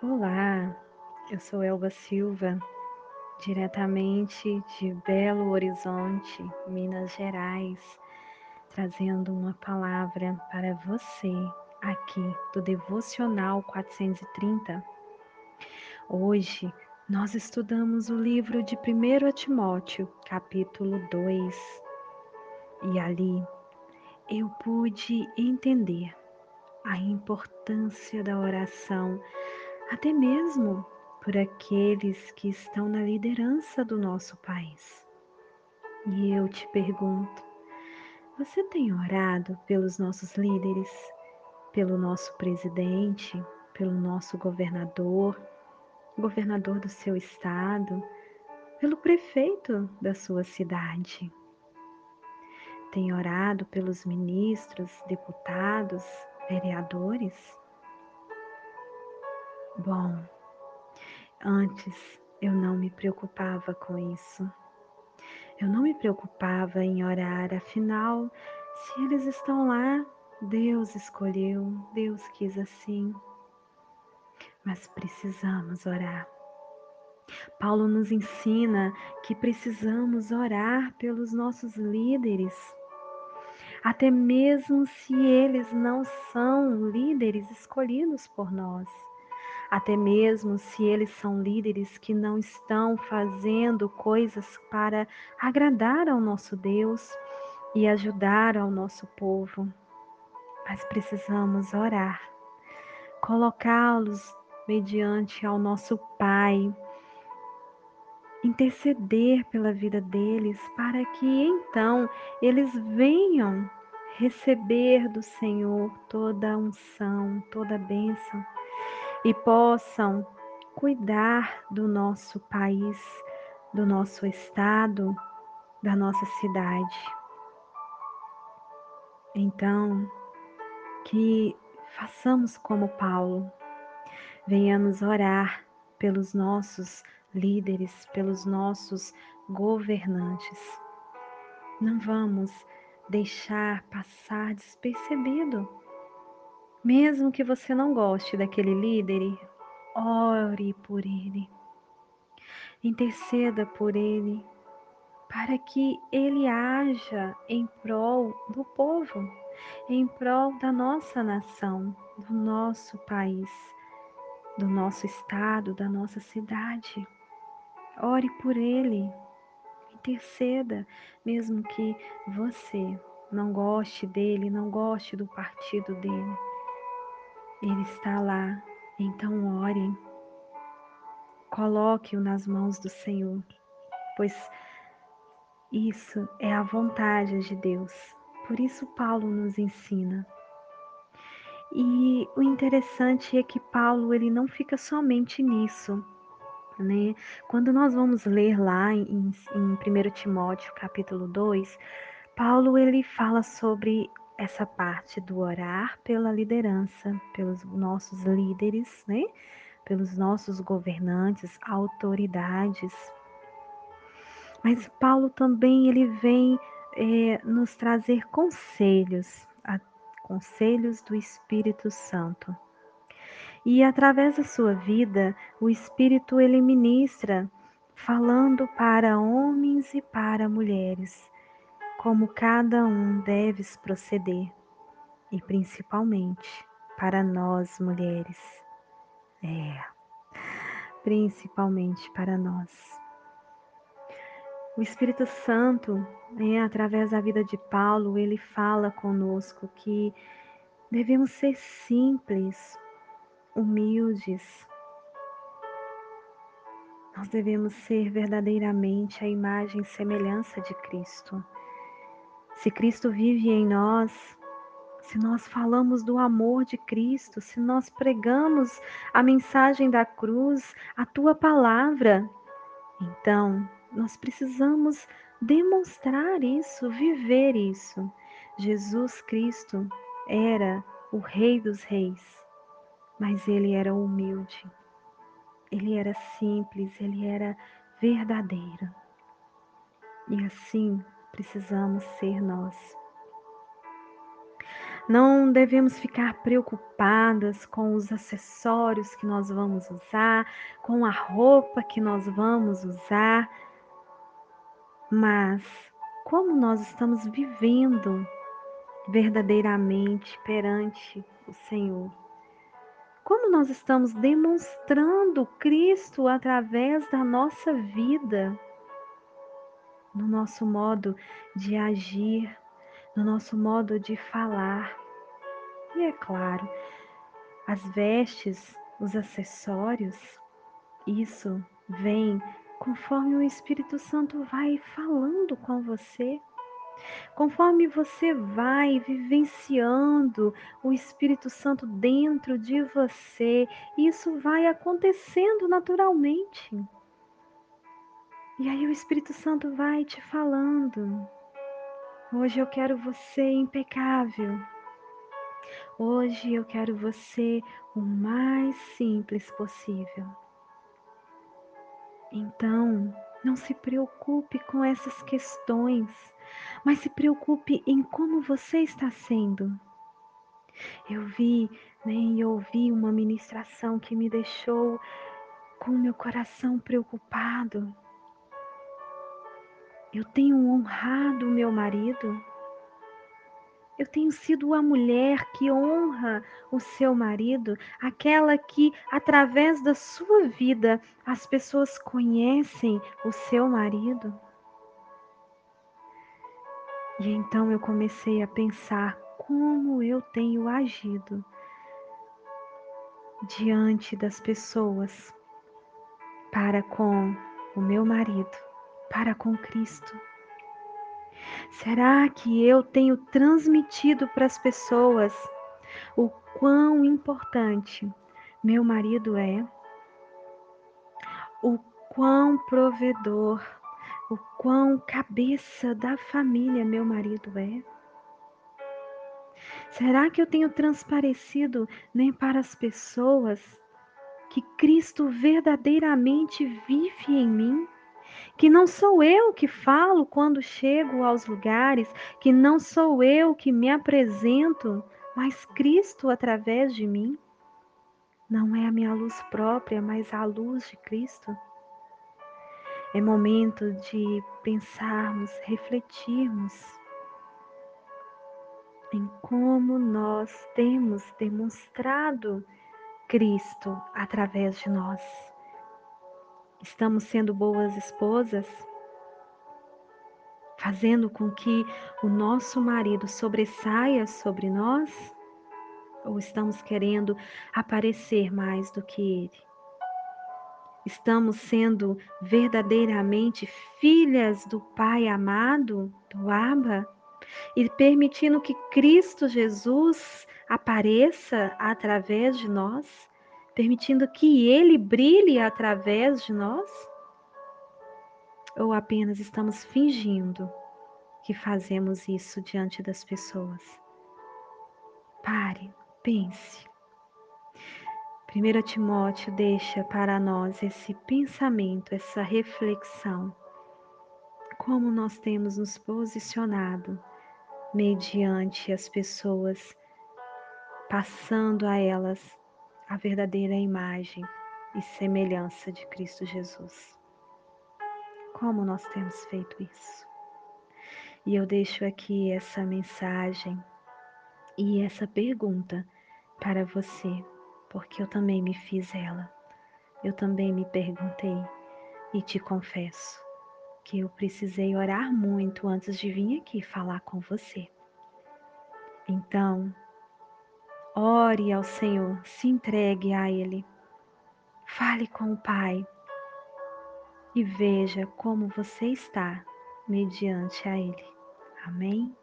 Olá, eu sou Elba Silva, diretamente de Belo Horizonte, Minas Gerais, trazendo uma palavra para você aqui do Devocional 430. Hoje nós estudamos o livro de 1 Timóteo, capítulo 2, e ali eu pude entender a importância da oração até mesmo por aqueles que estão na liderança do nosso país. E eu te pergunto: você tem orado pelos nossos líderes, pelo nosso presidente, pelo nosso governador, governador do seu estado, pelo prefeito da sua cidade? Tem orado pelos ministros, deputados, vereadores? Bom, antes eu não me preocupava com isso. Eu não me preocupava em orar, afinal, se eles estão lá, Deus escolheu, Deus quis assim. Mas precisamos orar. Paulo nos ensina que precisamos orar pelos nossos líderes, até mesmo se eles não são líderes escolhidos por nós até mesmo se eles são líderes que não estão fazendo coisas para agradar ao nosso Deus e ajudar ao nosso povo. Mas precisamos orar, colocá-los mediante ao nosso Pai, interceder pela vida deles, para que então eles venham receber do Senhor toda a unção, toda a bênção e possam cuidar do nosso país, do nosso estado, da nossa cidade. Então, que façamos como Paulo, venhamos orar pelos nossos líderes, pelos nossos governantes. Não vamos deixar passar despercebido mesmo que você não goste daquele líder, ore por ele. Interceda por ele, para que ele haja em prol do povo, em prol da nossa nação, do nosso país, do nosso estado, da nossa cidade. Ore por ele, interceda, mesmo que você não goste dele, não goste do partido dele. Ele está lá, então ore. Coloque-o nas mãos do Senhor, pois isso é a vontade de Deus. Por isso Paulo nos ensina. E o interessante é que Paulo ele não fica somente nisso, né? Quando nós vamos ler lá em, em 1 Timóteo capítulo 2, Paulo ele fala sobre essa parte do orar pela liderança, pelos nossos líderes, né? pelos nossos governantes, autoridades. Mas Paulo também ele vem é, nos trazer conselhos, a, conselhos do Espírito Santo. E através da sua vida, o Espírito ele ministra falando para homens e para mulheres como cada um deves proceder, e principalmente para nós mulheres. É, principalmente para nós. O Espírito Santo, é, através da vida de Paulo, ele fala conosco que devemos ser simples, humildes. Nós devemos ser verdadeiramente a imagem e semelhança de Cristo. Se Cristo vive em nós, se nós falamos do amor de Cristo, se nós pregamos a mensagem da cruz, a tua palavra, então nós precisamos demonstrar isso, viver isso. Jesus Cristo era o Rei dos Reis, mas ele era humilde, ele era simples, ele era verdadeiro. E assim precisamos ser nós. Não devemos ficar preocupadas com os acessórios que nós vamos usar, com a roupa que nós vamos usar, mas como nós estamos vivendo verdadeiramente perante o Senhor. Como nós estamos demonstrando Cristo através da nossa vida, no nosso modo de agir, no nosso modo de falar. E é claro, as vestes, os acessórios, isso vem conforme o Espírito Santo vai falando com você. Conforme você vai vivenciando o Espírito Santo dentro de você, isso vai acontecendo naturalmente. E aí o Espírito Santo vai te falando. Hoje eu quero você impecável. Hoje eu quero você o mais simples possível. Então, não se preocupe com essas questões, mas se preocupe em como você está sendo. Eu vi né, e ouvi uma ministração que me deixou com meu coração preocupado. Eu tenho honrado meu marido. Eu tenho sido a mulher que honra o seu marido, aquela que, através da sua vida, as pessoas conhecem o seu marido. E então eu comecei a pensar como eu tenho agido diante das pessoas para com o meu marido, para com Cristo. Será que eu tenho transmitido para as pessoas o quão importante meu marido é? O quão provedor, o quão cabeça da família meu marido é? Será que eu tenho transparecido nem para as pessoas que Cristo verdadeiramente vive em mim? Que não sou eu que falo quando chego aos lugares, que não sou eu que me apresento, mas Cristo através de mim. Não é a minha luz própria, mas a luz de Cristo. É momento de pensarmos, refletirmos em como nós temos demonstrado Cristo através de nós. Estamos sendo boas esposas? Fazendo com que o nosso marido sobressaia sobre nós? Ou estamos querendo aparecer mais do que ele? Estamos sendo verdadeiramente filhas do Pai amado, do Abba, e permitindo que Cristo Jesus apareça através de nós? Permitindo que Ele brilhe através de nós? Ou apenas estamos fingindo que fazemos isso diante das pessoas? Pare, pense. 1 Timóteo deixa para nós esse pensamento, essa reflexão. Como nós temos nos posicionado mediante as pessoas, passando a elas a verdadeira imagem e semelhança de Cristo Jesus. Como nós temos feito isso? E eu deixo aqui essa mensagem e essa pergunta para você, porque eu também me fiz ela. Eu também me perguntei e te confesso que eu precisei orar muito antes de vir aqui falar com você. Então, Ore ao Senhor, se entregue a Ele. Fale com o Pai e veja como você está mediante a Ele. Amém?